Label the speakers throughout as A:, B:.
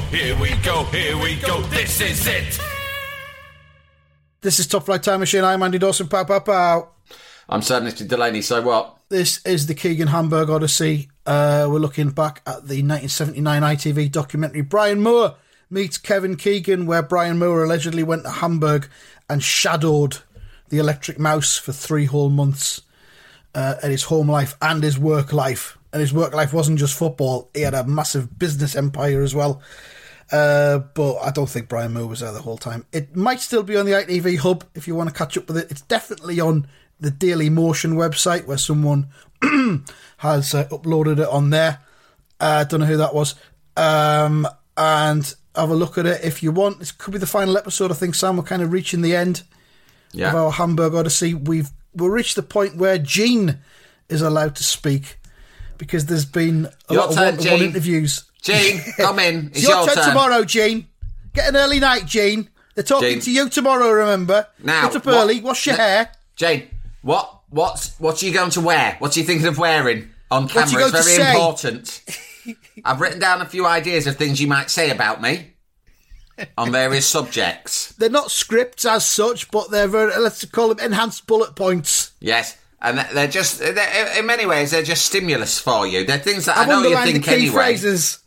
A: Go. Here we go. Here we go. This is it.
B: This is Top Flight Time Machine. I'm Andy Dawson. Pow, pow, pow.
C: I'm Sir Mr. Delaney. So what?
B: This is the Keegan Hamburg Odyssey. Uh, we're looking back at the 1979 ITV documentary Brian Moore meets Kevin Keegan, where Brian Moore allegedly went to Hamburg and shadowed the Electric Mouse for three whole months uh, at his home life and his work life. And his work life wasn't just football; he had a massive business empire as well. Uh, but I don't think Brian Moore was there the whole time. It might still be on the ITV hub if you want to catch up with it. It's definitely on the Daily Motion website where someone has uh, uploaded it on there. I uh, don't know who that was. Um, and have a look at it if you want. This could be the final episode. I think Sam, we're kind of reaching the end
C: Yeah.
B: of our Hamburg Odyssey. We've we've reached the point where Jean is allowed to speak because there's been a
C: Your
B: lot of one-to-one interviews.
C: Jean, come in.
B: It's your,
C: your,
B: turn, tomorrow, Jean. Get an early night, Jean. They're talking
C: Jean.
B: to you tomorrow. Remember?
C: Now,
B: get up
C: what-
B: early. Wash your
C: No-
B: hair.
C: Jane, what what's what are you going to wear? What are you thinking of wearing on camera? It's very
B: say?
C: important. I've written down a few ideas of things you might say about me on various subjects.
B: They're not scripts as such, but they're very, let's call them enhanced bullet points.
C: Yes. And they're just, they're, in many ways, they're just stimulus for you. They're things that
B: I've
C: I know you think
B: the key
C: anyway.
B: phrases.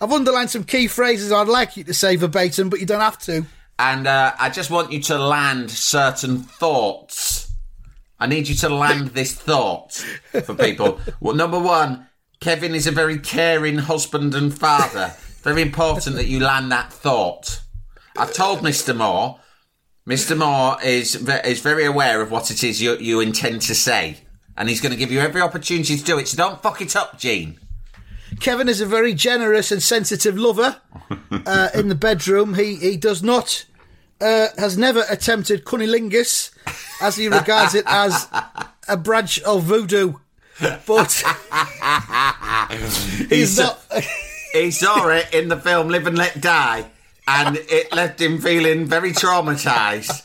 B: I've underlined some key phrases I'd like you to say verbatim, but you don't have to.
C: And uh, I just want you to land certain thoughts. I need you to land this thought for people. Well, number one, Kevin is a very caring husband and father. Very important that you land that thought. I've told Mr. Moore. Mr. Moore is is very aware of what it is you you intend to say, and he's going to give you every opportunity to do it. So don't fuck it up, Jean.
B: Kevin is a very generous and sensitive lover uh, in the bedroom. He he does not uh, has never attempted cunnilingus, as he regards it as a branch of voodoo. But he's not.
C: he saw it in the film Live and Let Die, and it left him feeling very traumatized.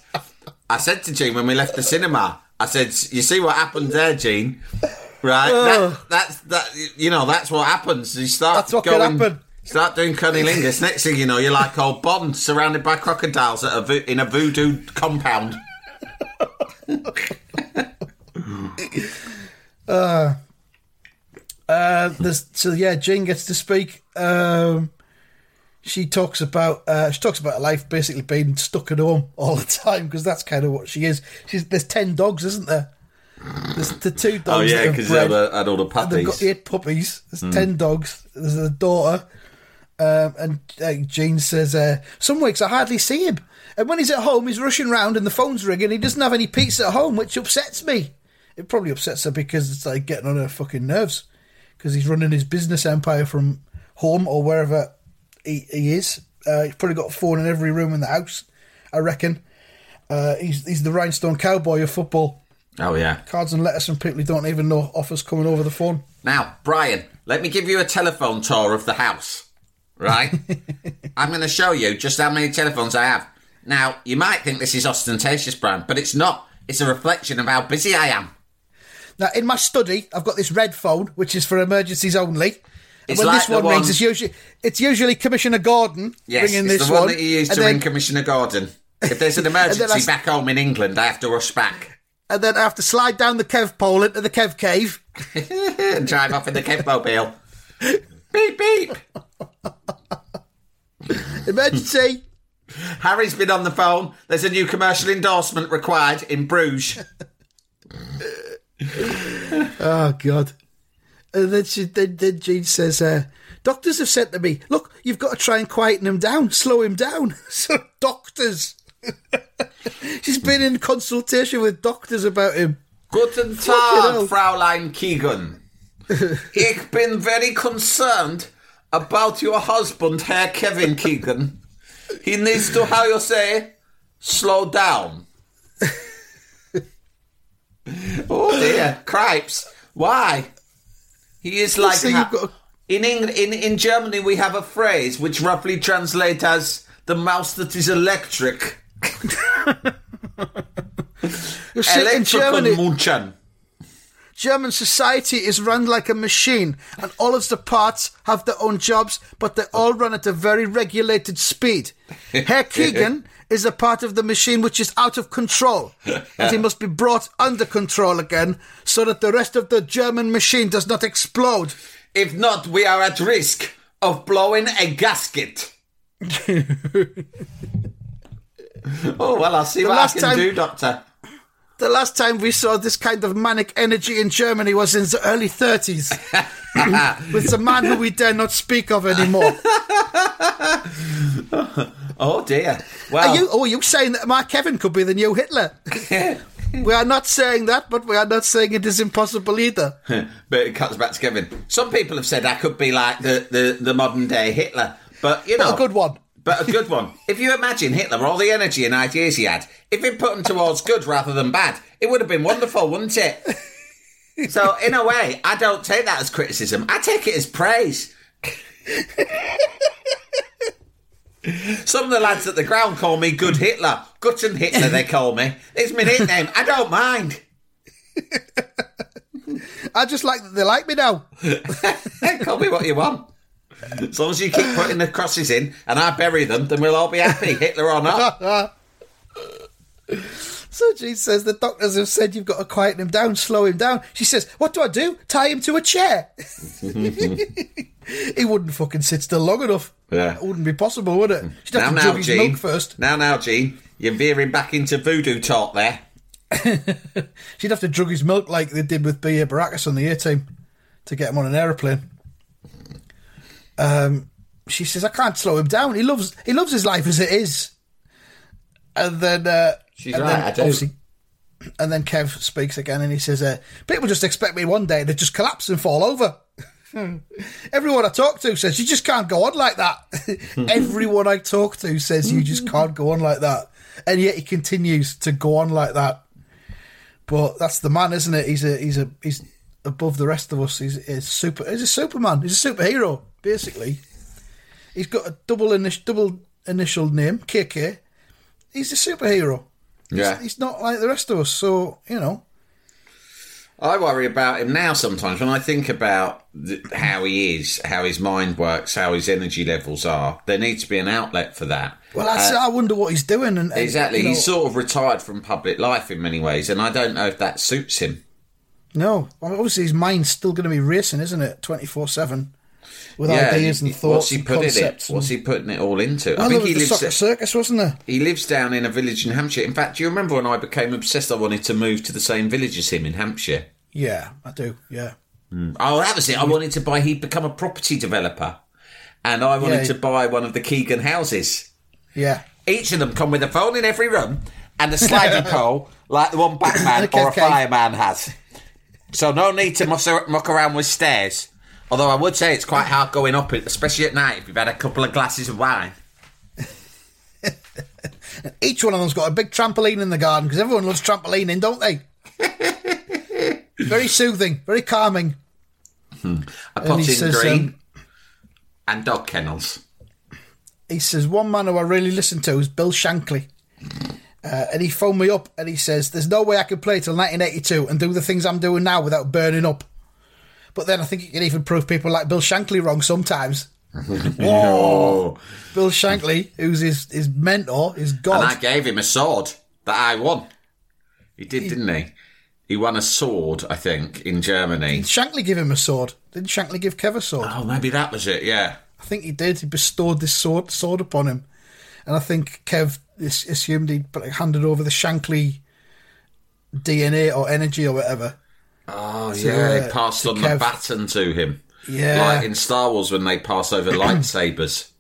C: I said to Jean when we left the cinema, I said, "You see what happened there, Jean? Right? That, that's that. You know, that's what happens. You start
B: That's what
C: going."
B: happen.
C: Start doing cunnilingus. Next thing you know, you're like old Bond, surrounded by crocodiles at a vo- in a voodoo compound.
B: Uh, there's, so yeah, Jane gets to speak. Um, she talks about uh, she talks about her life basically being stuck at home all the time because that's kind of what she is. She's there's ten dogs, isn't there? There's the two
C: Oh
B: dogs. that have bred.
C: had all the
B: And They've got eight puppies. There's ten dogs. There's a daughter. Um, and uh, Jean says, uh, some weeks I hardly see him. And when he's at home, he's rushing round and the phone's ringing. He doesn't have any pizza at home, which upsets me. It probably upsets her because it's like getting on her fucking nerves. Because he's running his business empire from home or wherever he, he is. Uh, he's probably got a phone in every room in the house, I reckon. Uh, he's, he's the rhinestone cowboy of football.
C: Oh yeah.
B: Cards and letters from people who don't even know offers coming over the phone.
C: Now, Brian, let me give you a telephone tour of the house. Right? I'm going to show you just how many telephones I have. Now, you might think this is ostentatious, Brian, but it's not. It's a reflection of how busy I am.
B: Now, in my study, I've got this red phone, which is for emergencies only.
C: It's
B: when
C: like
B: this one,
C: one-
B: rings, it's usually it's usually Commissioner Gordon
C: Yes,
B: ringing
C: it's
B: this
C: the one,
B: one.
C: that you use
B: and
C: to
B: then,
C: ring Commissioner Gordon. If there's an emergency back home in England, I have to rush back
B: and then I have to slide down the Kev pole into the Kev cave.
C: and drive off in the Kevmobile. beep, beep.
B: Emergency.
C: Harry's been on the phone. There's a new commercial endorsement required in Bruges.
B: oh God. And then, she, then, then Jean says, uh, Doctors have said to me, look, you've got to try and quieten him down, slow him down. So, doctors. She's been in consultation with doctors about him.
C: Guten Tag. Fraulein Keegan. ich bin very concerned about your husband, Herr Kevin Keegan. He needs to, how you say, slow down. oh dear, cripes. Why? He is like
B: So
C: ha-
B: got-
C: in, Eng- in in Germany. We have a phrase which roughly translates as the mouse that is electric.
B: In Germany,
C: Munchen.
B: German society is run like a machine, and all of the parts have their own jobs, but they all run at a very regulated speed. Herr Keegan is a part of the machine which is out of control, and he must be brought under control again so that the rest of the German machine does not explode.
C: If not, we are at risk of blowing a gasket. oh, well, I'll see what I can
B: time-
C: do, Doctor.
B: The last time we saw this kind of manic energy in Germany was in the early 30s, with a man who we dare not speak of anymore.
C: Oh, dear. Well,
B: Are you? Oh, are you saying that Mark Kevin could be the new Hitler? we are not saying that, but we are not saying it is impossible either.
C: but it cuts back to Kevin. Some people have said I could be like the, the, the modern day Hitler. But, you know.
B: a good one.
C: But a good one. If you imagine Hitler, all the energy and ideas he had, if he'd put them towards good rather than bad, it would have been wonderful, wouldn't it? so, in a way, I don't take that as criticism. I take it as praise. Some of the lads at the ground call me Good Hitler. Gutten Hitler, they call me. It's my nickname. I don't mind.
B: I just like that they like me now.
C: call me what you want. As long as you keep putting the crosses in and I bury them, then we'll all be happy, Hitler or not.
B: So she says the doctors have said you've got to quieten him down, slow him down. She says, "What do I do? Tie him to a chair?" he wouldn't fucking sit still long enough.
C: Yeah.
B: It wouldn't be possible, would it? She'd have
C: Now,
B: to
C: now,
B: jug his milk first.
C: Now, now, Jean. You're veering back into voodoo talk there.
B: She'd have to drug his milk like they did with B.A. Baracus on the A team to get him on an aeroplane. Um, she says, "I can't slow him down. He loves he loves his life as it is." And then uh,
C: She's
B: and
C: right,
B: then
C: I do.
B: And then Kev speaks again, and he says, uh, "People just expect me one day to just collapse and fall over." Everyone I talk to says you just can't go on like that. Everyone I talk to says you just can't go on like that, and yet he continues to go on like that. But that's the man, isn't it? He's a he's a he's above the rest of us. He's, he's super. He's a Superman. He's a superhero, basically. He's got a double initial double initial name, KK. He's a superhero.
C: Yeah.
B: He's not like the rest of us. So you know,
C: I worry about him now sometimes when I think about th- how he is, how his mind works, how his energy levels are. There needs to be an outlet for that.
B: well, I, uh, I wonder what he's doing. And, and,
C: Exactly.
B: you know-
C: He's sort of retired from public life in many ways, and I don't know if that suits him.
B: No, obviously his mind's still going to be racing, isn't it? Twenty four seven, with
C: yeah.
B: ideas and
C: What's
B: thoughts
C: he
B: and
C: putting it?
B: concepts.
C: What's he putting it all into? I
B: there
C: think he lives.
B: soccer circus, wasn't there?
C: He lives down in a village in Hampshire. In fact, do you remember when I became obsessed? I wanted to move to the same village as him in Hampshire.
B: Yeah, I do. Yeah. Hmm.
C: Oh, that was it. I wanted to buy. He'd become a property developer, and I wanted
B: Yeah.
C: to buy one of the Keegan houses.
B: Yeah.
C: Each of them come with a phone in every room and a sliding pole like the one Batman or a fireman has. So no need to muss, muck around with stairs. Although I would say it's quite hard going up it, especially at night if you've had a couple of glasses of wine.
B: Each one of them's got a big trampoline in the garden because everyone loves trampolining, don't they? very soothing, very calming.
C: A
B: And
C: pot in
B: says,
C: green
B: um,
C: and dog kennels.
B: He says, one man who I really listen to is Bill Shankly. Uh, and he phoned me up and he says, There's no way I could play till 1982 and do the things I'm doing now without burning up. But then I think you can even prove people like Bill Shankly wrong sometimes.
C: Oh.
B: Bill Shankly, who's his, his mentor, his god. And.
C: I gave him a sword that I won. He did, didn't he? He won a sword, I think, in Germany.
B: Did Shankly give him a sword? Didn't Shankly give Kev a sword?
C: Oh, maybe that was it, yeah.
B: I think he did. He bestowed this sword sword upon him, and I think Kev assumed he'd handed over the Shankly DNA or energy or whatever.
C: Oh
B: To,
C: yeah, they passed on
B: Kev.
C: the baton to him.
B: Yeah.
C: like in Star Wars when they pass over lightsabers.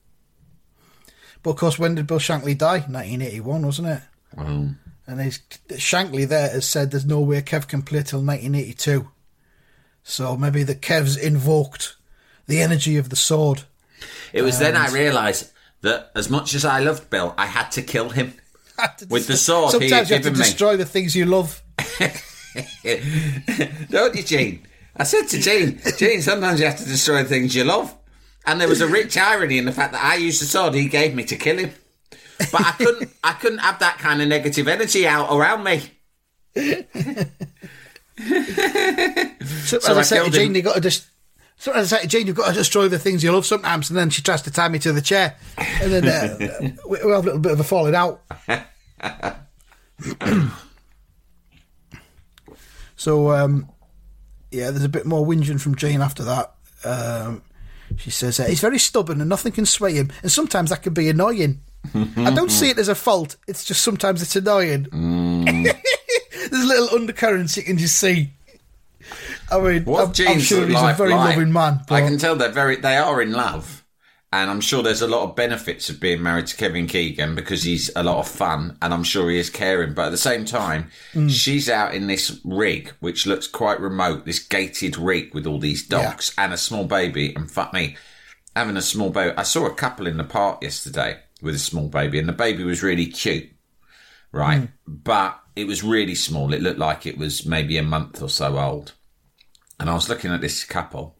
B: But of course, when did Bill Shankly die? 1981, wasn't it?
C: Well,
B: And he's, Shankly there has said there's no way Kev can play till 1982. So maybe the Kev's invoked the energy of the sword.
C: it was then I realised that as much as I loved Bill, I had to kill him. With the sword he
B: Sometimes
C: had
B: you have to
C: me.
B: destroy the things you love.
C: Don't you, Jean? I said to Jean, Jean, sometimes you have to destroy things you love. And there was a rich irony in the fact that I used the sword he gave me to kill him. But I couldn't I couldn't have that kind of negative energy out around me.
B: Sometimes
C: So
B: I
C: I
B: say to Jane,
C: him.
B: you got to just. Sometimes I say to Jane, you've got to destroy the things you love sometimes, and then she tries to tie me to the chair, and then uh, we, we have a little bit of a falling out. so, um, yeah, there's a bit more whinging from Jane after that. Um, she says, uh, he's very stubborn and nothing can sway him, and sometimes that can be annoying. I don't see it as a fault, it's just sometimes it's annoying. there's a little undercurrents you can just see. I mean,
C: What
B: I'm, I'm sure he's a very
C: like?
B: loving man. But
C: I can tell they're very they are in love. And I'm sure there's a lot of benefits of being married to Kevin Keegan because he's a lot of fun and I'm sure he is caring. But at the same time,
B: Mm.
C: she's out in this rig, which looks quite remote, this gated rig with all these dogs and a small baby. And fuck me, having a small baby. I saw a couple in the park yesterday with a small baby and the baby was really cute, right?
B: Mm.
C: But it was really small. It looked like it was maybe a month or so old. And I was looking at this couple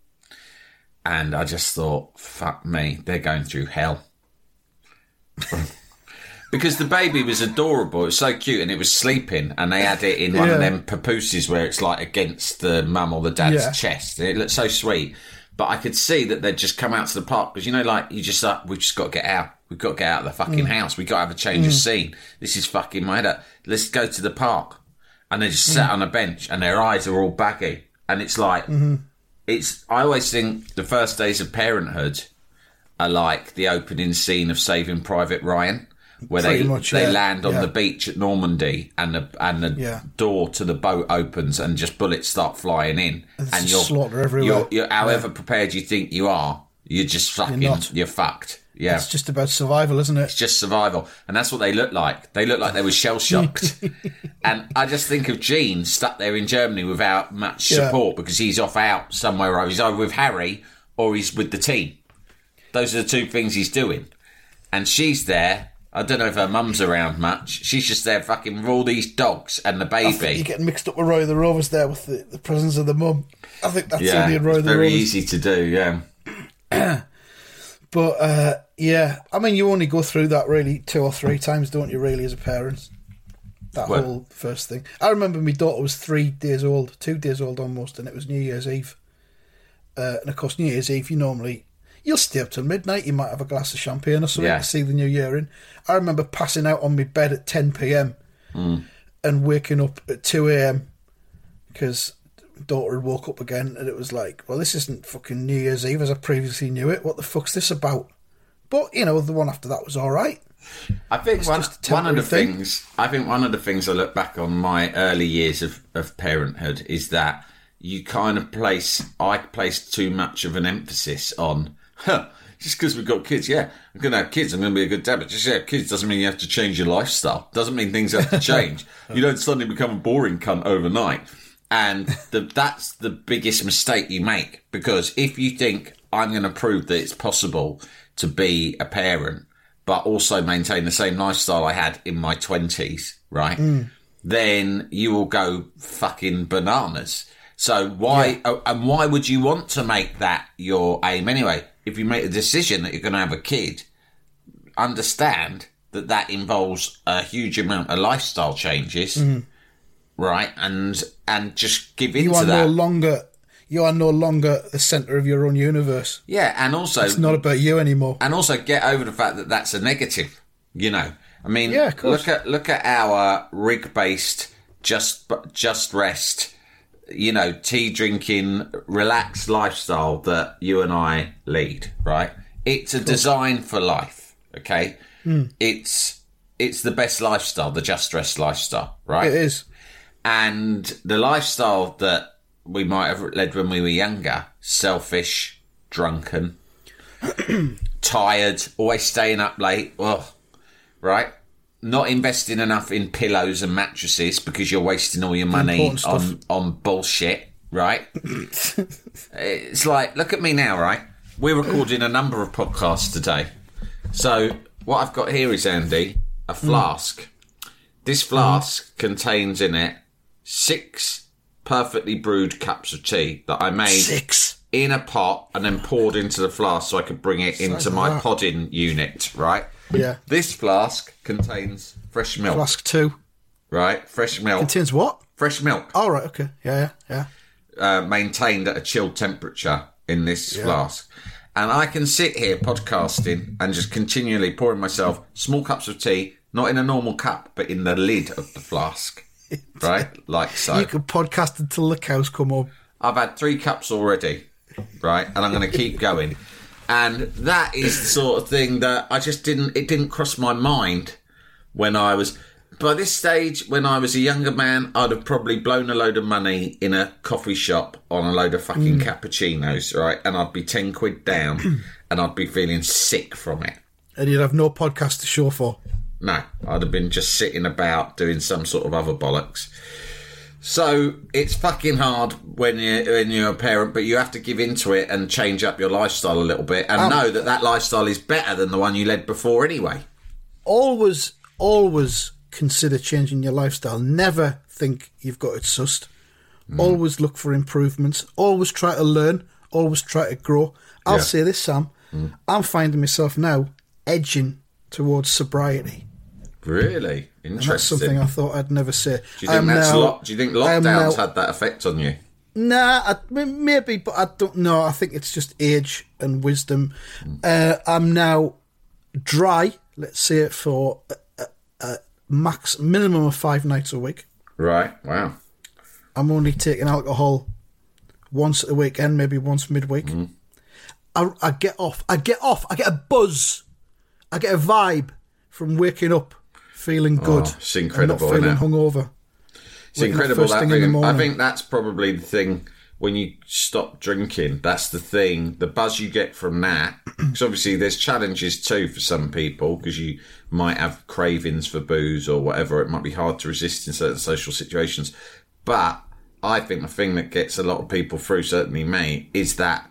C: and I just thought, fuck me, they're going through hell. because the baby was adorable. It was so cute and it was sleeping and they had it in one of them papooses where it's like against the mum or the dad's
B: Yeah.
C: chest. It looked so sweet. But I could see that they'd just come out to the park because, you know, like, you just like, we've just got to get out. We've got to get out of the fucking mm. house. We've got to have a change of mm. scene. This is fucking my head up. Let's go to the park. And they just sat mm. on a bench and their eyes are all baggy. And it's like, mm-hmm. it's, I always think the first days of parenthood are like the opening scene of Saving Private Ryan, where they
B: much,
C: they
B: yeah.
C: land on
B: Yeah.
C: the beach at Normandy and the and the
B: Yeah.
C: door to the boat opens and just bullets start flying in
B: There's
C: and you're
B: slaughter everywhere.
C: You're, you're however prepared you think you are, you're just fucking
B: not.
C: you're, fucked. Yeah.
B: it's just about survival, isn't it?
C: It's just survival. And that's what they look like. They look like they were shell shocked. and I just think of Jean stuck there in Germany without much
B: Yeah.
C: support because he's off out somewhere. He's either with Harry or he's with the team. Those are the two things he's doing. And she's there. I don't know if her mum's around much. She's just there fucking with all these dogs and the baby.
B: you're getting mixed up with Roy the Rovers there with the, the presence of the mum. I think that's
C: yeah,
B: only in Roy the
C: very
B: Rovers.
C: easy to do, yeah.
B: But uh, yeah, I mean, you only go through that really two or three times, don't you? Really, as a parent, that
C: Well-
B: whole first thing. I remember my daughter was three days old, two days old almost, and it was New Year's Eve. Uh, and of course, New Year's Eve, you normally you'll stay up till midnight. You might have a glass of champagne or something
C: Yeah.
B: to see the new year in. I remember passing out on my bed at ten p.m.
C: Mm.
B: and waking up at two a.m. because daughter had woke up again, and it was like, well, this isn't fucking New Year's Eve as I previously knew it. What the fuck's this about? But you know, the one after that was all right.
C: I think one, one of the
B: thing.
C: things I think one of the things I look back on my early years of, of parenthood is that you kind of place I placed too much of an emphasis on huh, just because we've got kids, yeah, I'm gonna have kids, I'm gonna be a good dad, but just yeah, kids doesn't mean you have to change your lifestyle. Doesn't mean things have to change. you don't suddenly become a boring cunt overnight. And the, that's the biggest mistake you make because if you think I'm going to prove that it's possible to be a parent, but also maintain the same lifestyle I had in my twenties, right? Mm. Then you will go fucking bananas. So why, oh, and why would you want to make that your aim anyway? If you make a decision that you're going to have a kid, understand that that involves a huge amount of lifestyle changes, mm. right? And and just give in
B: You
C: to
B: are
C: that.
B: no longer you are no longer the center of your own universe.
C: yeah, and also
B: It's not about you anymore.
C: and also get over the fact that that's a negative. You know, I mean,
B: Yeah, of course.
C: look at look at our rig based just just rest, you know, tea drinking, relaxed lifestyle that you and I lead. Right? It's a design for life. Okay,
B: Hmm.
C: it's it's the best lifestyle, the just rest lifestyle. Right?
B: It is.
C: and the lifestyle that we might have led when we were younger. Selfish, drunken, tired, always staying up late. Ugh. Right? Not investing enough in pillows and mattresses because you're wasting all your money on, on bullshit, right? it's like, look at me now, right? We're recording a number of podcasts today. So, what I've got here is, Andy, a mm. flask. This flask contains in it six perfectly brewed cups of tea that I made
B: Six.
C: in a pot and then poured into the flask so I could bring it into my
B: that.
C: podding unit, right?
B: Yeah.
C: This flask contains fresh milk,
B: Flask two.
C: right? Fresh milk.
B: Contains what?
C: fresh milk
B: All right. Okay. Yeah. Yeah.
C: uh, maintained at a chilled temperature in this flask. And I can sit here podcasting and just continually pouring myself small cups of tea, not in a normal cup, but in the lid of the flask. Right? Like so.
B: You could podcast until the cows come up.
C: I've had three cups already, right? And I'm going to keep going. And that is the sort of thing that I just didn't, it didn't cross my mind when I was, by this stage, when I was a younger man, I'd have probably blown a load of money in a coffee shop on a load of fucking mm. cappuccinos, right? And I'd be 10 quid down and I'd be feeling sick from it.
B: And you'd have no podcast to show for.
C: No, I'd have been just sitting about doing some sort of other bollocks. So it's fucking hard when you're, when you're a parent, but you have to give into it and change up your lifestyle a little bit, and um, know that that lifestyle is better than the one you led before anyway.
B: Always, always consider changing your lifestyle. Never think you've got it sussed. Mm. Always look for improvements. Always try to learn. Always try to grow. I'll
C: Yeah.
B: say this, Sam. Mm. I'm finding myself now edging towards sobriety.
C: Really interesting.
B: that's something I thought I'd never say.
C: do you think um, that's lo- Do you think
B: um,
C: lockdowns
B: now-
C: had that effect on you?
B: Nah, I, maybe, but I don't know. I think it's just age and wisdom. Uh, I'm now dry, let's say, it for a, a, a max minimum of five nights a week.
C: Right. Wow.
B: I'm only taking alcohol once a weekend, maybe once midweek. Mm. I, I get off. I get off. I get a buzz. I get a vibe from waking up feeling oh, good.
C: Oh, it's incredible,
B: and not feeling
C: it?
B: hungover.
C: It's
B: Waking
C: incredible that
B: thing
C: thing. I think that's probably the thing when you stop drinking. That's the thing. The buzz you get from that. Because obviously there's challenges too for some people because you might have cravings for booze or whatever. It might be hard to resist in certain social situations. But I think the thing that gets a lot of people through, certainly me, is that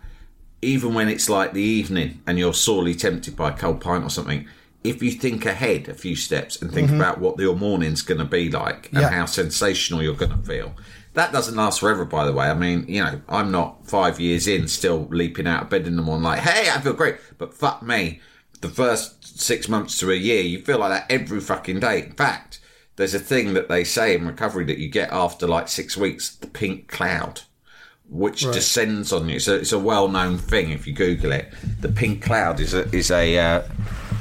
C: even when it's like the evening and you're sorely tempted by a cold pint or something, if you think ahead a few steps and think about what your morning's going to be like and
B: Yeah.
C: how sensational you're going to feel, that doesn't last forever, by the way. I mean, you know, I'm not five years in still leaping out of bed in the morning like, hey, I feel great. But fuck me, the first six months to a year, you feel like that every fucking day. In fact, there's a thing that they say in recovery that you get after like six weeks, the pink cloud which descends on you. So it's a well-known thing if you Google it. The pink cloud is a is a uh,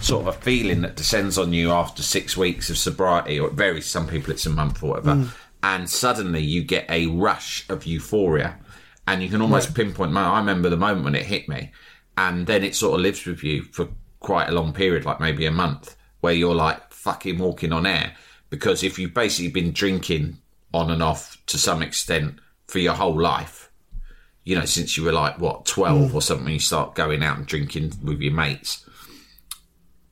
C: sort of a feeling that descends on you after six weeks of sobriety, or it varies. Some people it's a month or whatever, mm. and suddenly you get a rush of euphoria, and you can almost pinpoint. Man, I remember the moment when it hit me, and then it sort of lives with you for quite a long period, like maybe a month, where you're like fucking walking on air. Because if you've basically been drinking on and off to some extent for your whole life, you know, since you were like what twelve mm. or something, you start going out and drinking with your mates.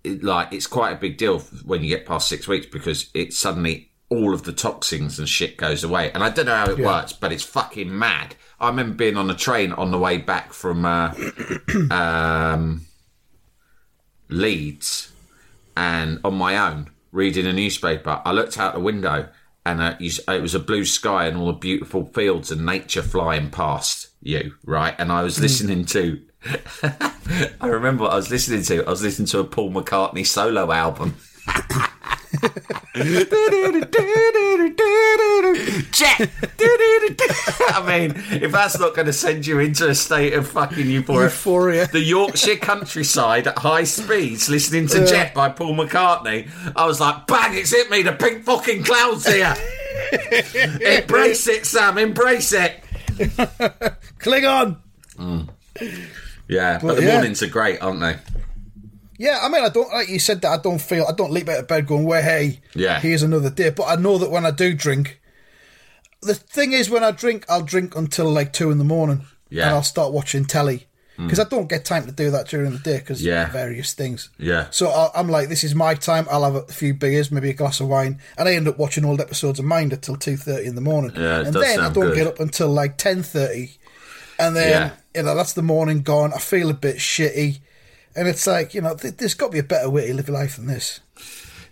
C: It, like it's quite a big deal when you get past six weeks because it suddenly all of the toxins and shit goes away. And I don't know how it works, but it's fucking mad. I remember being on a train on the way back from uh, um, Leeds and on my own reading a newspaper. I looked out the window and uh, you, it was a blue sky and all the beautiful fields and nature flying past you, right? And I was listening to. I remember what I was listening to. I was listening to a Paul McCartney solo album. Jet. I mean, if that's not going to send you into a state of fucking euphoria,
B: Euphoria.
C: the Yorkshire countryside at high speeds, listening to Jet by Paul McCartney, I was like, bang! It's hit me. The pink fucking clouds here. embrace it, Sam. Embrace it.
B: Cling on. Mm.
C: Yeah, but the
B: yeah.
C: mornings are great, aren't they?
B: Yeah, I mean, I don't like you said that. I don't feel. I don't leap out of bed going, "Well, hey,
C: Yeah.
B: here's another day." But I know that when I do drink, the thing is, when I drink, I'll drink until like two in the morning.
C: Yeah.
B: And I'll start watching telly hmm. because I don't get time to do that during the day because
C: Yeah.
B: various things.
C: Yeah.
B: So I- I'm like, this is my time. I'll have a few beers, maybe a glass of wine, and I end up watching old episodes of Minder till two thirty in the morning.
C: Yeah, it
B: and then I don't
C: good.
B: get up until like ten thirty, and then
C: Yeah.
B: You know that's the morning gone. I feel a bit shitty, and it's like you know, th- there's got to be a better way to live your life than this.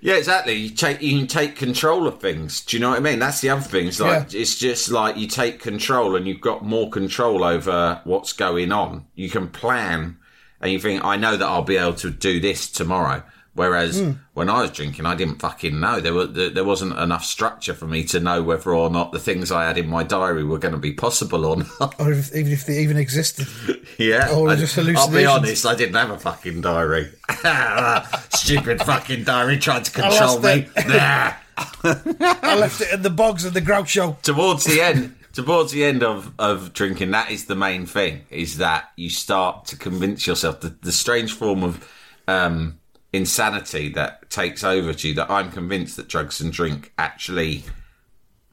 C: Yeah, exactly. You take you can take control of things. Do you know what I mean? That's the other thing. It's like it's just like you take control and you've got more control over what's going on. You can plan and you think, I know that I'll be able to do this tomorrow. Whereas
B: Hmm.
C: when I was drinking, I didn't fucking know. There were there wasn't enough structure for me to know whether or not the things I had in my diary were going to be possible or not.
B: Or if, even if they even existed.
C: Yeah.
B: Or
C: I-
B: just
C: I'll be honest, I didn't have a fucking diary. Stupid fucking diary tried to control me. Nah.
B: I left it in the bogs of the Groucho.
C: towards the end towards the end of, of drinking that is the main thing is that you start to convince yourself the, the strange form of um, insanity that takes over to you that i'm convinced that drugs and drink actually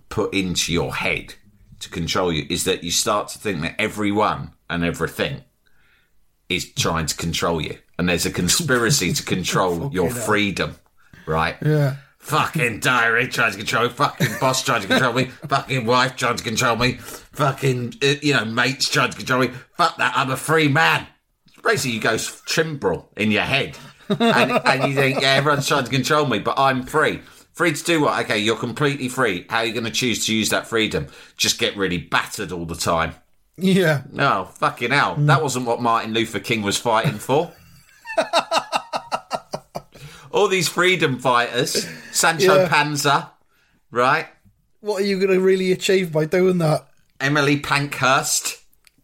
C: put into your head to control you is that you start to think that everyone and everything is trying to control you and there's a conspiracy to control your freedom right
B: Yeah.
C: Fucking diary trying to control me. Fucking boss trying to control me. Fucking wife trying to control me. Fucking, uh, you know, mates trying to control me. Fuck that, I'm a free man. Basically, you go Trimbrel in your head. And, and you think, yeah, everyone's trying to control me, but I'm free. Free to do what? Okay, you're completely free. How are you going to choose to use that freedom? Just get really battered all the time.
B: Yeah.
C: No, fucking hell. Mm. That wasn't what Martin Luther King was fighting for. All these freedom fighters, Sancho
B: Yeah.
C: Panza, right?
B: What are you going to really achieve by doing that?
C: Emily Pankhurst,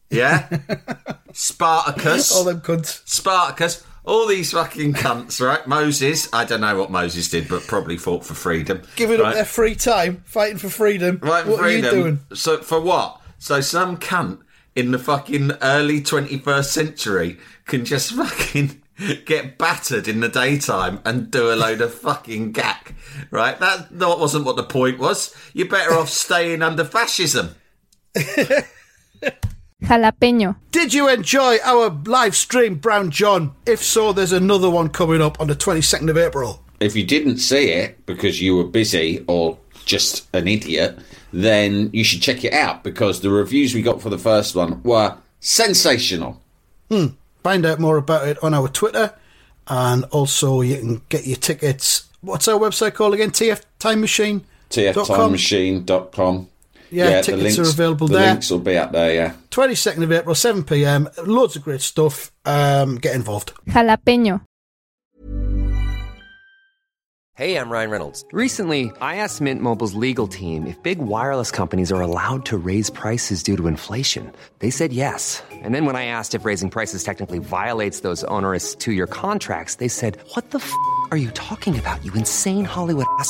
C: yeah? Spartacus,
B: All them cunts.
C: Spartacus, all these fucking cunts, right? Moses, I don't know what Moses did, but probably fought for freedom.
B: Giving
C: right?
B: up their free time, fighting for freedom.
C: Right,
B: what
C: freedom.
B: are you doing?
C: So for what? So some cunt in the fucking early twenty first century can just fucking get battered in the daytime and do a load of fucking gack. Right? That that wasn't what the point was. You're better off staying under fascism.
D: Jalapeño.
B: Did you enjoy our live stream, Brown John? If so, there's another one coming up on the 22nd of April.
C: If you didn't see it because you were busy or just an idiot, then you should check it out because the reviews we got for the first one were sensational. Hmm.
B: Find out more about it on our Twitter, and also you can get your tickets. What's our website called again? TF Time Machine.
C: tftimemachine.com.
B: Yeah, tickets are available
C: the
B: there.
C: links will be up there, yeah.
B: 22nd of April, 7 pm. Loads of great stuff. Um, get involved.
D: Jalapeño.
E: Hey, I'm Ryan Reynolds. Recently, I asked Mint Mobile's legal team if big wireless companies are allowed to raise prices due to inflation. They said yes. And then when I asked if raising prices technically violates those onerous two year contracts, they said, What the f are you talking about, you insane Hollywood ass?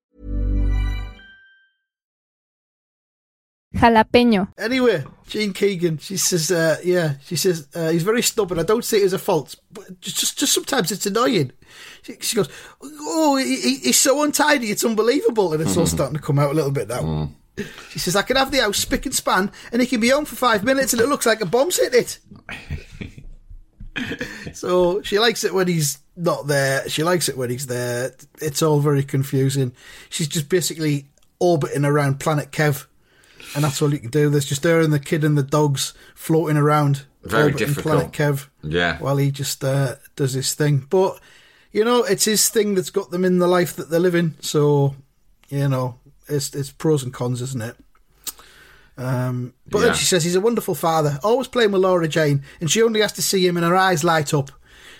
D: Jalapeño.
B: Anyway, Jean Keegan, she says, uh, yeah, she says, uh, he's very stubborn. I don't see it as a fault, but just, just, just sometimes it's annoying. She, she goes, oh, he, he- he's so untidy, it's unbelievable. And it's all starting to come out a little bit now. She says, I can have the house spick and span, and he can be home for five minutes, and it looks like a bomb's hit it. so she likes it when he's not there. She likes it when he's there. It's all very confusing. She's just basically orbiting around planet Kev, and that's all you can do. There's just her and the kid and the dogs floating around.
C: Very difficult.
B: Planet Kev.
C: Yeah.
B: While he just uh, does his thing, but you know, it's his thing that's got them in the life that they're living. So you know, it's it's pros and cons, isn't it? Um, but
C: Yeah.
B: then she says he's a wonderful father, always playing with Laura Jane, and she only has to see him and her eyes light up.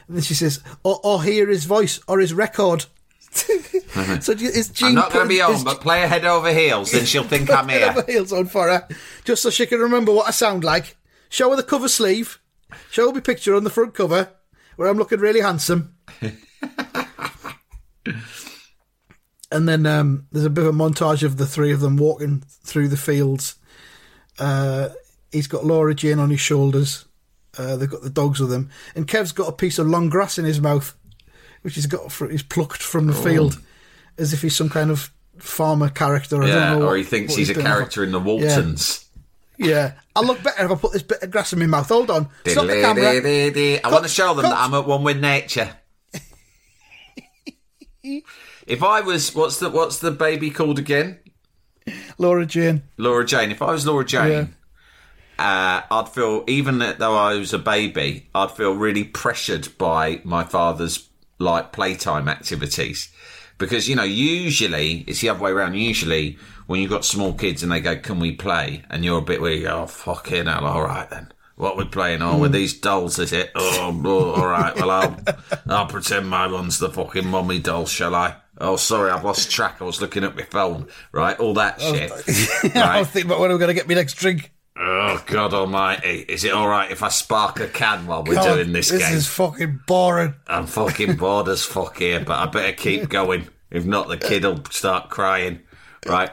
B: And then she says, or, or hear his voice or his record. so is Jean
C: I'm not going to be on, but play her head over heels, then she'll think I'm here.
B: Her heels on for her, just so she can remember what I sound like. Show her the cover sleeve. Show her my picture on the front cover, where I'm looking really handsome. and then um, there's a bit of a montage of the three of them walking through the fields. Uh, he's got Laura Jane on his shoulders. Uh, they've got the dogs with him, and Kev's got a piece of long grass in his mouth, which he's got fr- he's plucked from the field, as if he's some kind of farmer character. I
C: Yeah, or
B: what-
C: he thinks
B: what
C: he's a character in the Waltons.
B: Yeah, I look better if I put this bit of grass in my mouth. Hold on, stop the camera.
C: I want to show them
B: cut.
C: that I'm at one with nature. if I was, what's the what's the baby called again?
B: Laura Jane.
C: Laura Jane. If I was Laura Jane, uh, I'd feel even though I was a baby, I'd feel really pressured by my father's like playtime activities because you know usually it's the other way around. Usually when you've got small kids and they go, "Can we play?" and you're a bit where you go, "Oh fucking hell, all right then." What we playing on with mm. these dolls? Is it? Oh, oh, all right. Well, I'll I'll pretend my one's the fucking mummy doll, shall I? Oh, sorry, I've lost track. I was looking at my phone. Right, all that oh, shit.
B: I was thinking about when I'm going to get my next drink.
C: Oh God Almighty! Is it all right if I spark a can while we're
B: God,
C: doing this,
B: this
C: game?
B: This is fucking boring.
C: I'm fucking bored as fuck here, but I better keep going. If not, the kid will start crying. Right.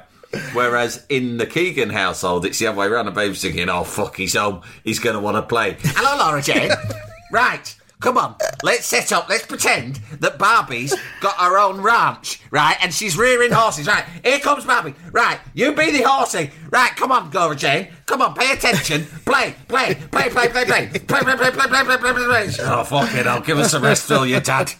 C: Whereas in the Keegan household, it's the other way around. The baby's thinking, "Oh fuck, he's home. He's going to want to play." Hello, Laura Jane. right. Come on, let's set up. Let's pretend that Barbie's got her own ranch, right? And she's rearing horses, right? Here comes Barbie, right? You be the horsey, right? Come on, Laura Jane. Come on, pay attention. Play, play, play, play, play, play, play, play, play, play, play, play, play, play. Oh fuck it! I'll give us a rest, will you, Dad?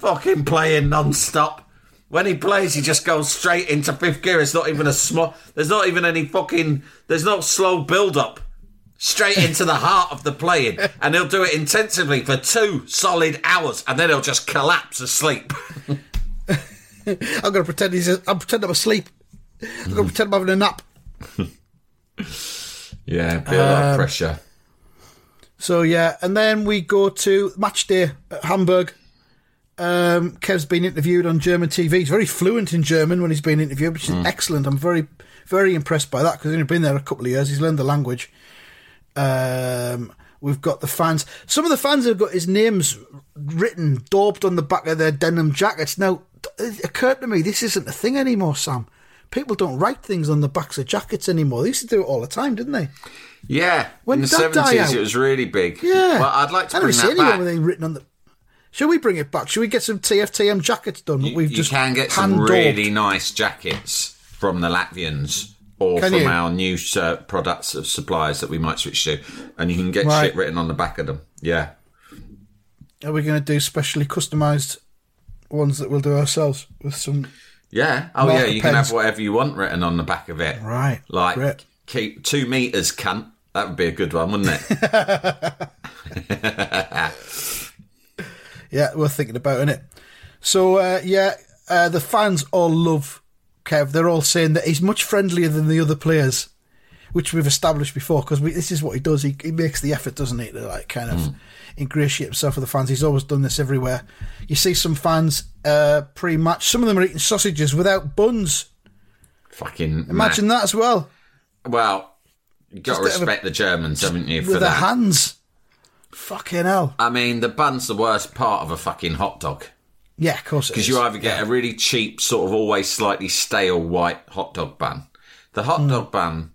C: Fucking playing non-stop. When he plays, he just goes straight into fifth gear. It's not even a small. There's not even any fucking. There's no slow build-up straight into the heart of the playing, and he'll do it intensively for two solid hours, and then he'll just collapse asleep.
B: I'm going to pretend he's. A, I'm pretend I'm asleep. I'm going to pretend I'm having a nap.
C: Yeah, a lot of pressure.
B: So yeah, and then we go to match day at Hamburg. Um, Kev's been interviewed on German TV. He's very fluent in German when he's been interviewed, which is excellent. I'm very, very impressed by that because he's only been there a couple of years. He's learned the language. Um, we've got the fans. Some of the fans have got his names written, daubed on the back of their denim jackets. Now, it occurred to me this isn't a thing anymore, Sam. People don't write things on the backs of jackets anymore. They used to do it all the time, didn't they?
C: Yeah,
B: When
C: in the
B: did that die
C: seventies,
B: out?
C: it was really big.
B: Yeah.
C: well, I'd like to
B: I
C: bring
B: see
C: that
B: anyone
C: back.
B: with anything written on the. Shall we bring it back? Should we get some TFTM jackets done?
C: You,
B: We've
C: you
B: just
C: can get some really nice jackets from the Latvians or
B: Can
C: from
B: you?
C: our new uh, products of suppliers that we might switch to, and you can get
B: Right.
C: shit written on the back of them. Yeah,
B: Are we going to do specially customised ones that we'll do ourselves with some?
C: yeah. Oh yeah, you can have whatever you want written on the back of it.
B: Right,
C: Like
B: great.
C: keep two meters, cunt. That would be a good one, wouldn't it?
B: Yeah, we're thinking about it. So uh, yeah, uh, the fans all love Kev. They're all saying that he's much friendlier than the other players, which we've established before. Because this is what he does. He, he makes the effort, doesn't he, to like kind of ingratiate himself with the fans. He's always done this everywhere. You see some fans uh, pre-match. Some of them are eating sausages without buns.
C: Fucking
B: Imagine
C: mad.
B: that as well.
C: Well, you got to
B: Just a
C: respect the Germans, haven't you, for
B: with their hands. Fucking hell.
C: I mean, the bun's the worst part of a fucking hot dog.
B: Yeah, of course
C: Because you either get a really cheap, sort of always slightly stale white hot dog bun. The hot dog bun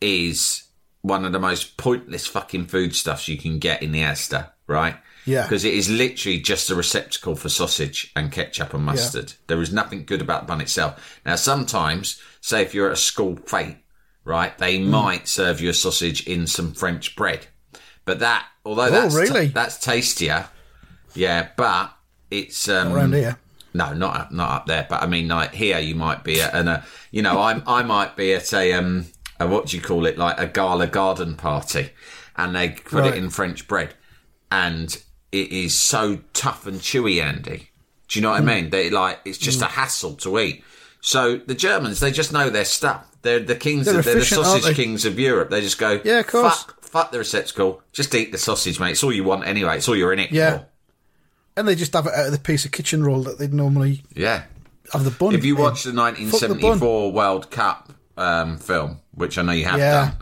C: is one of the most pointless fucking foodstuffs you can get in the Asda, right?
B: Yeah.
C: Because it is literally just a receptacle for sausage and ketchup and mustard. There is nothing good about the bun itself. Now, sometimes, say if you're at a school fete, right, they
B: Hmm.
C: might serve you a sausage in some French bread. But that, although that's,
B: Oh, really?
C: that's tastier, yeah, but it's um,
B: around here.
C: no, not up, not up there. But I mean, like here, you might be at, and a, you know, I I might be at a um, a, what do you call it, like a gala garden party, and they put
B: Right.
C: it in French bread, and it is so tough and chewy, Andy. Do you know what
B: Hmm.
C: I mean? They like it's just a hassle to eat. So the Germans, they just know their stuff. They're the kings.
B: They're
C: of, they're the
B: efficient,
C: sausage
B: they?
C: kings of Europe. They just go,
B: Yeah, of course.
C: Fuck, fuck the receptacle. Just eat the sausage, mate. It's all you want anyway. It's all you're in it
B: Yeah.
C: for.
B: And they just have it out of the piece of kitchen roll that they'd normally
C: Yeah.
B: have the bun.
C: If you
B: in.
C: watch the
B: Fuck the
C: 1974 World Cup um, film, which I know you have
B: Yeah.
C: done,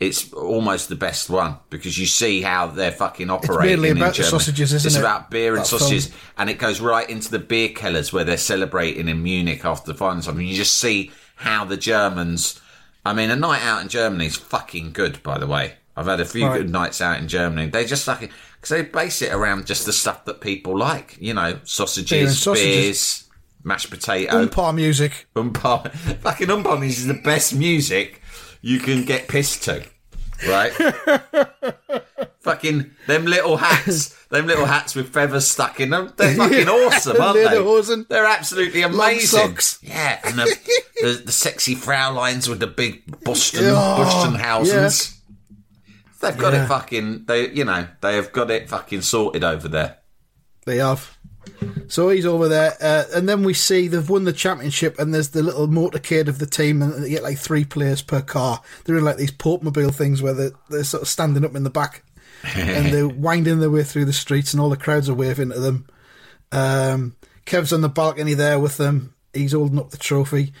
C: it's almost the best one because you see how they're fucking operating. in
B: about the
C: Germany.
B: sausages, isn't
C: it's
B: it?
C: about beer and
B: That
C: sausages,
B: film.
C: and it goes right into the beer killers where they're celebrating in Munich after the final. I mean, you just see how the Germans. I mean, a night out in Germany is fucking good. By the way, I've had a few
B: Right.
C: good nights out in Germany. They just fucking because they base it around just the stuff that people like. You know, sausages,
B: sausages.
C: beers, mashed potato.
B: oompah music.
C: Oompah, fucking oompah music is the best music you can get pissed to, right? fucking them little hats, them little hats with feathers stuck in them. They're fucking awesome, aren't they? They're absolutely amazing. Yeah, and the, the, the sexy Frauleins with the big Boston
B: Oh,
C: Bustenhausens. They've got
B: Yeah.
C: it fucking. They, you know, they have got it fucking sorted over there.
B: They have. So he's over there, uh, and then we see they've won the championship, and there's the little motorcade of the team, and they get like three players per car. They're in like these popemobile things where they're, they're sort of standing up in the back, and they're winding their way through the streets, and all the crowds are waving to them. Um, Kev's on the balcony there with them. He's holding up the trophy,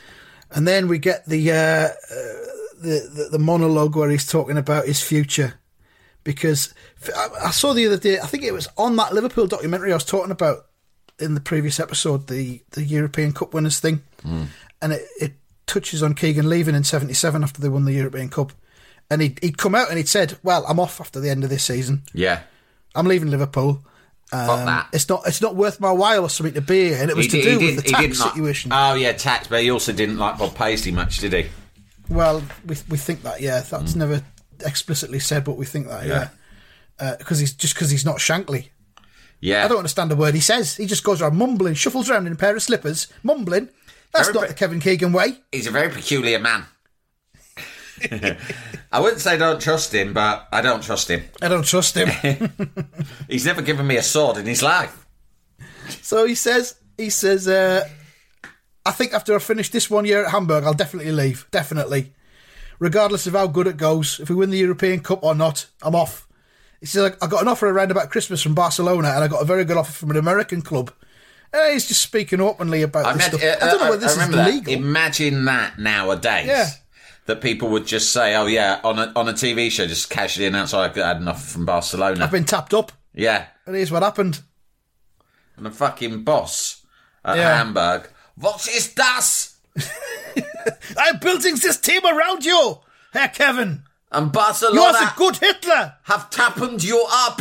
B: and then we get the uh, uh, the, the the monologue where he's talking about his future because I I saw the other day. I think it was on that Liverpool documentary I was talking about in the previous episode, the the European Cup winners thing, hmm. and it, it touches on Keegan leaving in '77 after they won the European Cup, and he'd, he'd come out and he'd said, "Well, I'm off after the end of this season.
C: Yeah,
B: I'm leaving Liverpool.
C: Um, that.
B: It's not it's not worth my while or something to be here." And it was to
C: did-
B: do with the tax
C: didn't like-
B: situation.
C: oh yeah, tax, but he also didn't like Bob Paisley much, did he?
B: Well, we we think that, yeah. That's never explicitly said, but we think that, yeah. Because he's just because he's not Shankly.
C: Yeah,
B: I don't understand a word he says. He just goes around mumbling, shuffles around in a pair of slippers, mumbling. That's
C: Very
B: not the Kevin Keegan way.
C: he's a very peculiar man. I wouldn't say don't trust him, but I don't trust him.
B: I don't trust him.
C: He's never given me a sword in his life.
B: so he says, he says, uh, I think after I finish this one year at Hamburg, I'll definitely leave. Definitely. Regardless of how good it goes, if we win the European Cup or not, I'm off. He says, I got an offer around about Christmas from Barcelona and I got a very good offer from an American club. Uh, he's just speaking openly about
C: I,
B: this
C: meant-
B: stuff.
C: uh,
B: I don't know
C: uh,
B: whether this is
C: that.
B: legal.
C: Imagine that nowadays.
B: Yeah.
C: That people would just say, "Oh yeah," on a on a TV show, just casually announce, "Oh, I had an offer from Barcelona."
B: I've been tapped up,
C: yeah,
B: and here's what happened.
C: and the fucking boss at
B: Yeah.
C: Hamburg. What is das?
B: I'm building this team around you, Herr Kevin.
C: And Barcelona.
B: You are the good Hitler.
C: have tapped you up.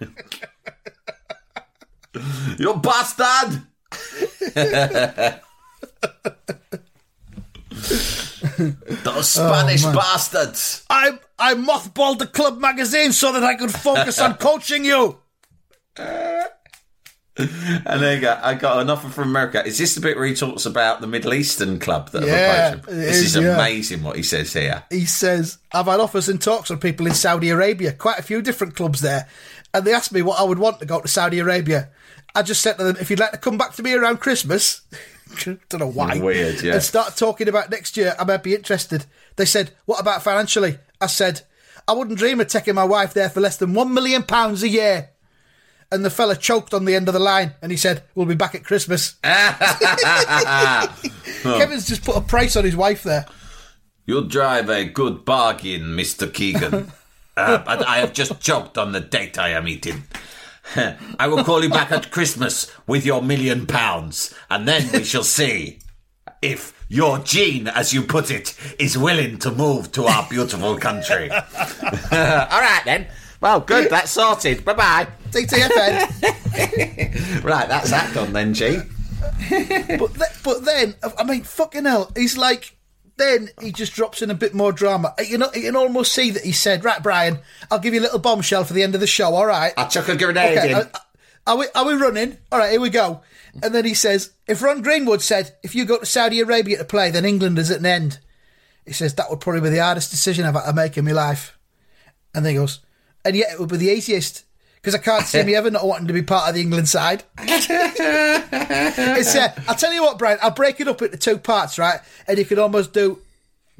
C: you bastard! Those oh, Spanish
B: man.
C: bastards.
B: I I mothballed the club magazine so that I could focus on coaching you.
C: And then go. I got an offer from America. Is this the bit where he talks about the Middle Eastern club that have
B: Yeah,
C: approached him? This
B: is,
C: is
B: yeah.
C: amazing what he says here.
B: He says, I've had offers and talks with people in Saudi Arabia, quite a few different clubs there. And they asked me what I would want to go to Saudi Arabia. I just said to them, if you'd like to come back to me around Christmas, don't know why.
C: Weird, yeah.
B: And start talking about next year, I might be interested. They said, what about financially? I said, I wouldn't dream of taking my wife there for less than one million pounds a year. And the fella choked on the end of the line and he said, We'll be back at Christmas. Kevin's just put a price on his wife there.
C: You drive a good bargain, Mr. Keegan. uh, but I have just choked on the date I am eating. I will call you back at Christmas with your million pounds, and then we shall see if your Jean, as you put it, is willing to move to our beautiful country. All right, then. Well, good. That's sorted. Bye bye.
B: TTFN.
C: Right, that's that done then, G.
B: but, th- but then, I mean, fucking hell, he's like, then he just drops in a bit more drama. You know, you can almost see that he said, right, Brian, I'll give you a little bombshell for the end of the show, all right?
C: I'll chuck a grenade
B: Okay,
C: in.
B: are, are we are we running? All right, here we go. And then he says, if Ron Greenwood said, if you go to Saudi Arabia to play, then England is at an end. He says that would probably be the hardest decision I've had to make in my life. And then he goes, and yet it would be the easiest because I can't see me ever not wanting to be part of the England side. it's, uh, I'll tell you what, Brian, I'll break it up into two parts, right? And you can almost do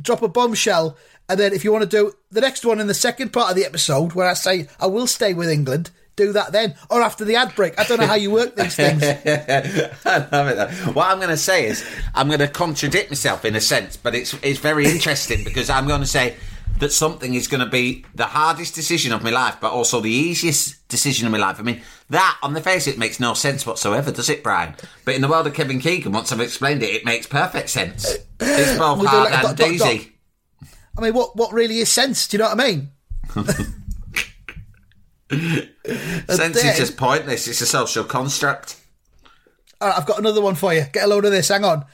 B: drop a bombshell, and then if you want to do the next one in the second part of the episode, where I say I will stay with England, do that then, or after the ad break. I don't know how you work these things.
C: I love it. Though. What I'm going to say is, I'm going to contradict myself in a sense, but it's it's very interesting because I'm going to say that something is going to be the hardest decision of my life, but also the easiest decision of my life. I mean, that on the face it makes no sense whatsoever, does it, Brian? But in the world of Kevin Keegan, once I've explained it, it makes perfect sense. It's both hard
B: like
C: and easy.
B: I mean, what what really is sense? Do you know what I mean?
C: Sense
B: then-
C: is just pointless. It's a social construct.
B: All right, I've got another one for you. Get a load of this. Hang on.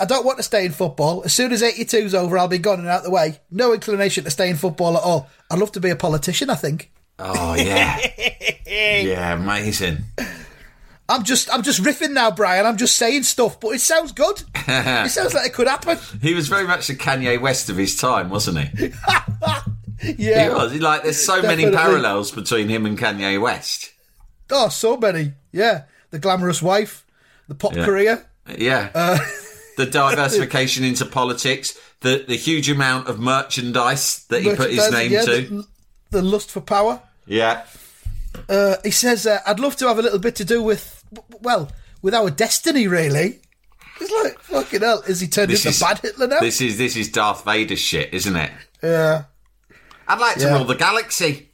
B: I don't want to stay in football. As soon as 82's over, I'll be gone and out the way. No inclination to stay in football at all. I'd love to be a politician, I think.
C: Oh yeah, yeah, amazing.
B: I'm just I'm just riffing now, Brian. I'm just saying stuff, but it sounds good. it sounds like it could happen.
C: He was very much the Kanye West of his time, wasn't he?
B: Yeah.
C: He was. Like, there's so many parallels between him and Kanye West.
B: Oh, so many. Yeah. The glamorous wife, the pop
C: Yeah.
B: career.
C: Yeah.
B: Uh,
C: the diversification into politics, the the huge amount of merchandise that he put his name
B: yeah,
C: to.
B: The, the lust for power.
C: yeah.
B: Uh, he says, uh, I'd love to have a little bit to do with, well, with our destiny, really. It's like, fucking hell, is he turned
C: This
B: into
C: is
B: bad Hitler now?
C: This is this is Darth Vader shit, isn't it?
B: yeah.
C: I'd like to
B: Yeah.
C: rule the galaxy.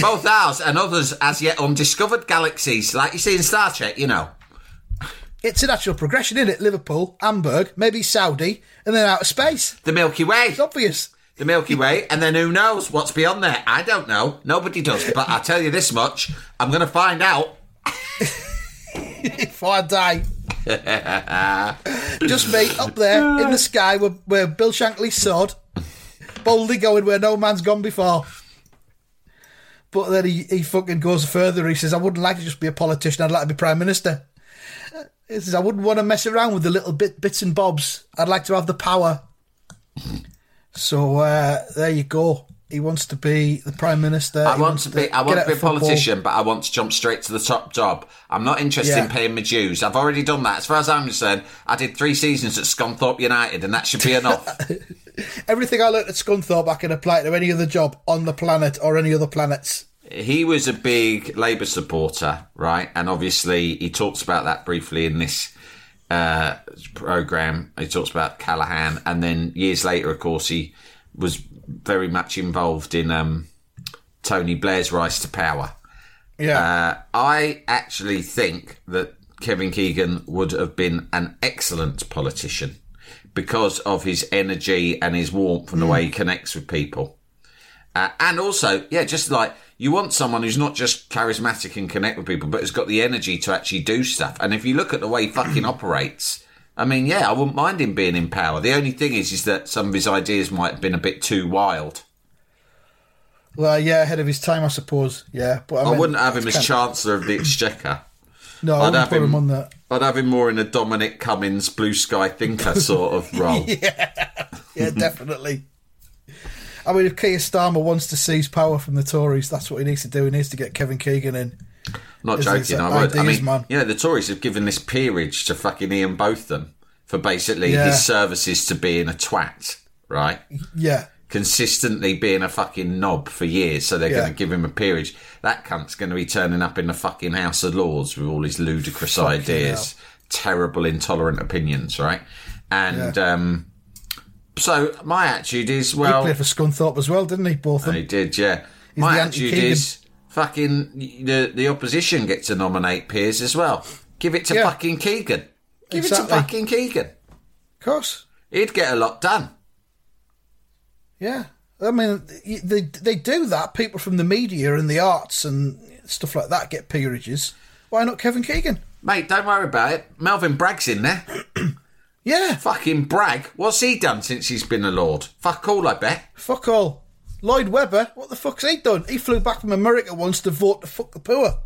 C: Both ours and others as yet undiscovered galaxies, like you see in Star Trek, you know.
B: It's a natural progression, isn't it? Liverpool, Hamburg, maybe Saudi, and then out of space.
C: The Milky Way.
B: It's obvious.
C: the Milky Way, and then who knows what's beyond there? I don't know. Nobody does. But I tell you this much: I'm going to find out.
B: if I die. Just me up there in the sky where, where Bill Shankly's sword, boldly going where no man's gone before. But then he, he fucking goes further. He says, I wouldn't like to just be a politician, I'd like to be Prime Minister. Says, I wouldn't want to mess around with the little bit bits and bobs. I'd like to have the power. So uh, there you go. He wants to be the Prime Minister.
C: I want to be. I want to be a
B: football.
C: politician, but I want to jump straight to the top job. I'm not interested
B: Yeah.
C: in paying my dues. I've already done that. As far as I'm concerned, I did three seasons at Scunthorpe United, and that should be enough.
B: Everything I learnt at Scunthorpe, I can apply to any other job on the planet or any other planets.
C: He was a big Labour supporter, right? And obviously, he talks about that briefly in this uh, program. He talks about Callaghan, and then years later, of course, he was very much involved in um, Tony Blair's rise to power.
B: Yeah.
C: Uh, I actually think that Kevin Keegan would have been an excellent politician because of his energy and his warmth and the way he connects with people. Uh, and also, yeah, just like you want someone who's not just charismatic and connect with people, but has got the energy to actually do stuff. And if you look at the way he fucking operates, I mean, yeah, I wouldn't mind him being in power. The only thing is, is that some of his ideas might have been a bit too wild.
B: Well, yeah, ahead of his time, I suppose. Yeah, but I,
C: I
B: mean,
C: wouldn't have him as Chancellor of the Exchequer.
B: No, I
C: I'd
B: wouldn't
C: have
B: put him,
C: him-
B: on that.
C: I'd have him more in a Dominic Cummings blue sky thinker sort of role.
B: yeah, Yeah, definitely. I mean, if Keir Starmer wants to seize power from the Tories, that's what he needs to do. He needs to get Kevin Keegan in.
C: Not joking, I would. I
B: ideas,
C: mean,
B: man?
C: you know, the Tories have given this peerage to fucking Ian Botham for basically
B: Yeah.
C: his services to being a twat, right?
B: Yeah,
C: Consistently being a fucking knob for years, so they're
B: Yeah.
C: going to give him a peerage. That cunt's going to be turning up in the fucking House of Lords with all his ludicrous ideas, terrible, intolerant opinions, right? And um, so my attitude is, well.
B: he played for Scunthorpe as well, didn't he? Both of
C: He did, yeah.
B: He's
C: My attitude is fucking the the opposition get to nominate peers as well. Give it to
B: Yeah.
C: fucking Keegan. Give it to fucking Keegan.
B: Of course.
C: He'd get a lot done.
B: Yeah, I mean, they they do that. People from the media and the arts and stuff like that get peerages. Why not Kevin Keegan?
C: Mate, don't worry about it. Melvin Bragg's in there.
B: Yeah,
C: fucking Bragg. What's he done since he's been a lord? Fuck all, I bet.
B: fuck all. Lloyd Webber, what the fuck's he done? He flew back from America once to vote to fuck the poor.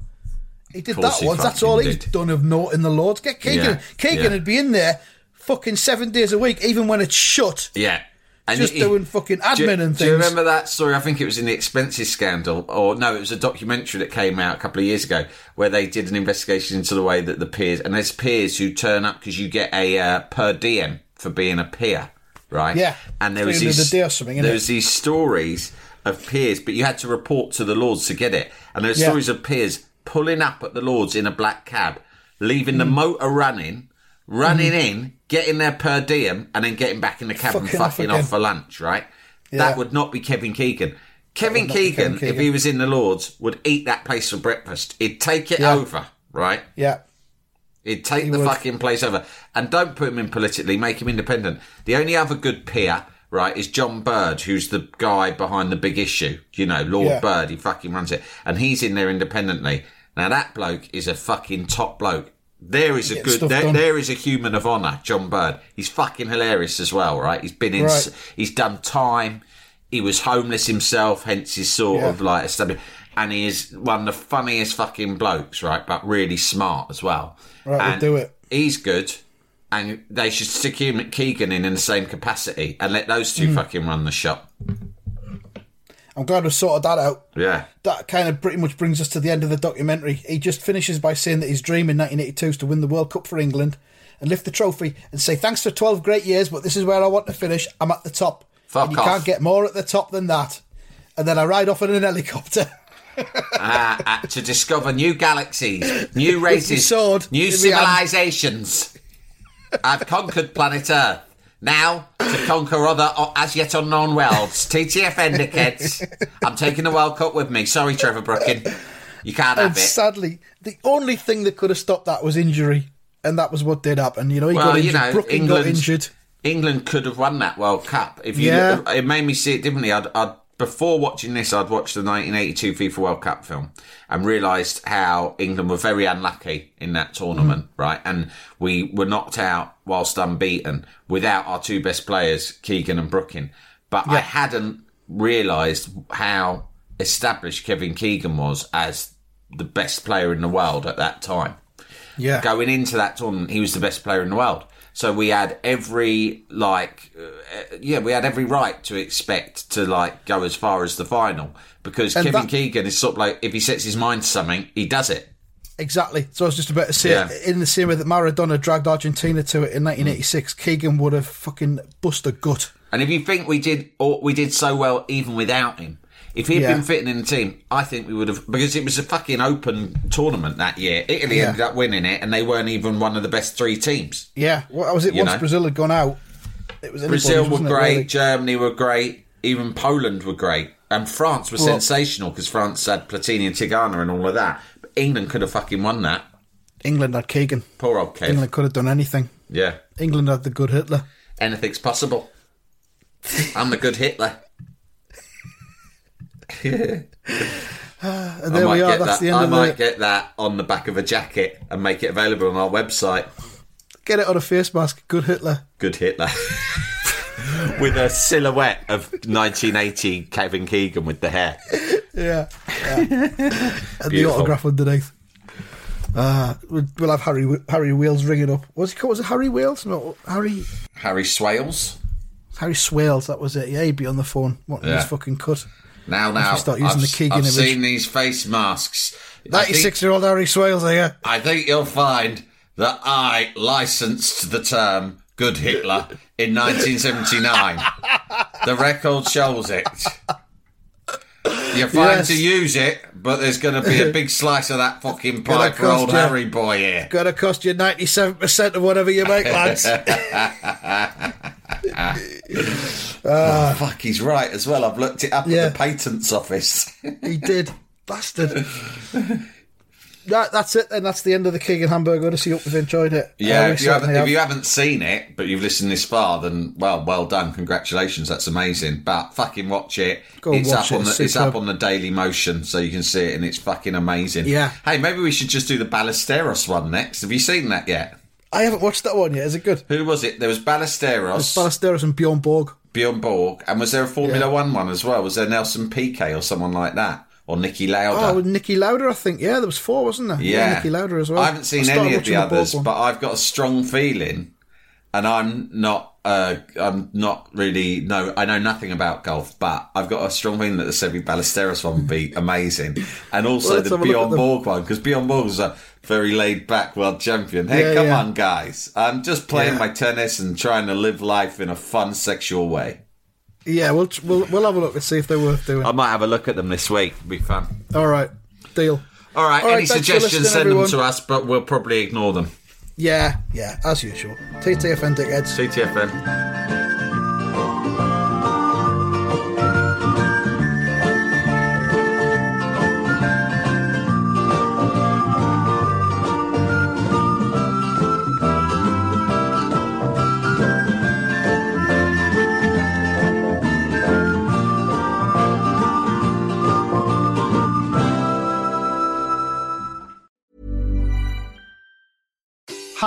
B: He did that
C: he
B: once. That's all he's
C: did.
B: done of note in the Lords. Get Keegan.
C: Yeah,
B: Keegan
C: yeah.
B: would be in there fucking seven days a week, even when it's shut,
C: Yeah. And
B: just doing fucking admin
C: do,
B: and things.
C: Do you remember that story? I think it was in the expenses scandal, or no, it was a documentary that came out a couple of years ago where they did an investigation into the way that the peers and there's peers who turn up because you get a uh, per diem for being a peer, right?
B: Yeah,
C: and there was these
B: a day or something,
C: there was these stories of peers, but you had to report to the lords to get it, and there were
B: Yeah.
C: stories of peers pulling up at the lords in a black cab, leaving the
B: Mm.
C: motor running. Running mm-hmm. in, getting their per diem, and then getting back in the cab and
B: Fucking off
C: off for lunch, right?
B: Yeah.
C: That would not be Kevin Keegan. Kevin
B: would not be
C: Keegan,
B: Kevin Keegan.
C: if he was in the Lords, would eat that place for breakfast. He'd take it
B: Yeah.
C: over, right?
B: Yeah.
C: He'd take
B: He
C: the
B: would.
C: fucking place over. And don't put him in politically, make him independent. The only other good peer, right, is John Bird, who's the guy behind the big issue. You know, Lord
B: Yeah.
C: Bird, he fucking runs it. And he's in there independently. Now that bloke is a fucking top bloke. There is a good, there, there is a human of honour, John Bird. He's fucking hilarious as well, right? He's been in,
B: Right.
C: he's done time. He was homeless himself, hence his sort
B: Yeah.
C: of like established. And he is one of the funniest fucking blokes, right? But really smart as well.
B: Right, we'll do it.
C: He's good, and they should stick him and Keegan in in the same capacity and let those two mm. fucking run the shop.
B: I'm glad we sorted that out.
C: Yeah.
B: That kind of pretty much brings us to the end of the documentary. He just finishes by saying that his dream in 1982 is to win the World Cup for England and lift the trophy and say, thanks for 12 great years, but this is where I want to finish. I'm at the top.
C: Fuck
B: and you
C: off.
B: can't get more at the top than that. And then I ride off in an helicopter.
C: uh, uh, to discover new galaxies, new races,
B: sword
C: new
B: in my hand.
C: civilizations. I've conquered planet Earth. Now to conquer other as yet unknown worlds. TTFN dickheads. I'm taking the World Cup with me. Sorry, Trevor Brooking. You can't
B: and
C: have it.
B: sadly, the only thing that could have stopped that was injury. And that was what did happen. You know, he
C: Well,
B: got
C: you
B: injured.
C: know,
B: Brooking
C: England,
B: got injured.
C: England could have won that World Cup. If you,
B: Yeah.
C: it made me see it differently. I'd, I'd before watching this, I'd watched the 1982 FIFA World Cup film and realised how England were very unlucky in that tournament,
B: Mm.
C: right? And we were knocked out whilst unbeaten without our two best players, Keegan and Brooking. But I hadn't realised how established Kevin Keegan was as the best player in the world at that time
B: Yeah.
C: going into that tournament, he was the best player in the world. So we had every like, uh, yeah, we had every right to expect to like go as far as the final because
B: And
C: Kevin
B: that-
C: Keegan is sort of like if he sets his mind to something, he does it.
B: Exactly. So I was just about to say,
C: Yeah.
B: in the same way that Maradona dragged Argentina to it in 1986, Keegan would have fucking bust a gut.
C: And if you think we did, or we did so well even without him, if he'd
B: Yeah.
C: been fitting in the team, I think we would have because it was a fucking open tournament that year. Italy
B: Yeah.
C: ended up winning it, and they weren't even one of the best three teams.
B: Yeah. What was it?
C: You
B: Once
C: know.
B: Brazil had gone out, it was
C: Brazil were great,
B: really?
C: Germany were great, even Poland were great, and France was
B: Well-
C: sensational because France had Platini and Tigana and all of that. But England could have fucking won that.
B: England had Keegan.
C: Poor old Kev.
B: England could have done anything.
C: Yeah,
B: England had the good Hitler.
C: anything's possible. I'm the good Hitler.
B: And there we are. That's
C: that.
B: the end
C: I
B: of
C: might
B: the.
C: get that on the back of a jacket and make it available on our website.
B: Get it on a face mask. Good Hitler.
C: Good Hitler. with a silhouette of 1980 Kevin Keegan with the hair.
B: Yeah. yeah. and the autograph underneath. Uh, we'll we'll have Harry Harry Wales ringing up. What's he called? Was it Harry Wales? No, Harry
C: Harry Swales.
B: Harry Swales. That was it. Yeah, he'd be on the phone wanting
C: Yeah.
B: his fucking cut.
C: Now, now,
B: start using
C: I've,
B: the Keegan
C: I've
B: image.
C: seen these face masks.
B: Ninety-six-year-old Harry Swales here.
C: I think you'll find that I licensed the term "Good Hitler" in 1979. the record shows it. You're fine
B: Yes.
C: to use it, but there's going to be a big slice of that fucking pie for old
B: you.
C: Harry boy here.
B: Gonna cost you ninety-seven percent of whatever you make, lads. Ah.
C: Oh, fuck, he's right as well. I've looked it up
B: Yeah.
C: at the patents office.
B: he did, bastard. That, that's it, then. That's the end of the Keegan Hamburg Odyssey. Hope you've enjoyed it.
C: Yeah,
B: Uh,
C: if you, haven't,
B: certainly
C: if you haven't seen it, but you've listened this far, then well, well done, congratulations, that's amazing. But fucking watch it.
B: Go
C: it's
B: watch
C: up
B: it,
C: on the
B: it's
C: it's up on the Daily Motion, so you can see it, and it's fucking amazing.
B: Yeah.
C: Hey, maybe we should just do the Ballesteros one next. Have you seen that yet?
B: I haven't watched that one yet. Is it good?
C: Who was it? There was Ballesteros,
B: Ballesteros and Bjorn Borg.
C: Bjorn Borg, and was there a Formula
B: Yeah.
C: One one as well? Was there Nelson Piquet or someone like that, or Niki Lauda.
B: Oh, Niki Lauda, I think. Yeah, there was four, wasn't there?
C: Yeah,
B: Niki Lauda as well.
C: I haven't seen
B: started
C: any of the others,
B: one.
C: but I've got a strong feeling and I'm not. Uh, I'm not really. No, I know nothing about golf, but I've got a strong feeling that the Seve Ballesteros one would be amazing, and also
B: Well,
C: the
B: have a look at
C: Bjorn. Borg one because Bjorn Borg is a very laid back world champion. Hey,
B: Yeah,
C: come
B: yeah.
C: on, guys! I'm just playing
B: Yeah.
C: my tennis and trying to live life in a fun, sexual way.
B: Yeah, we'll we'll we'll have a look and see if they're worth doing.
C: I might have a look at them this week. Be fun.
B: All right, deal.
C: All right,
B: All
C: any suggestions, send them to us, but we'll probably ignore them.
B: Yeah, yeah, as usual. TTFN dickheads.
C: CTFN.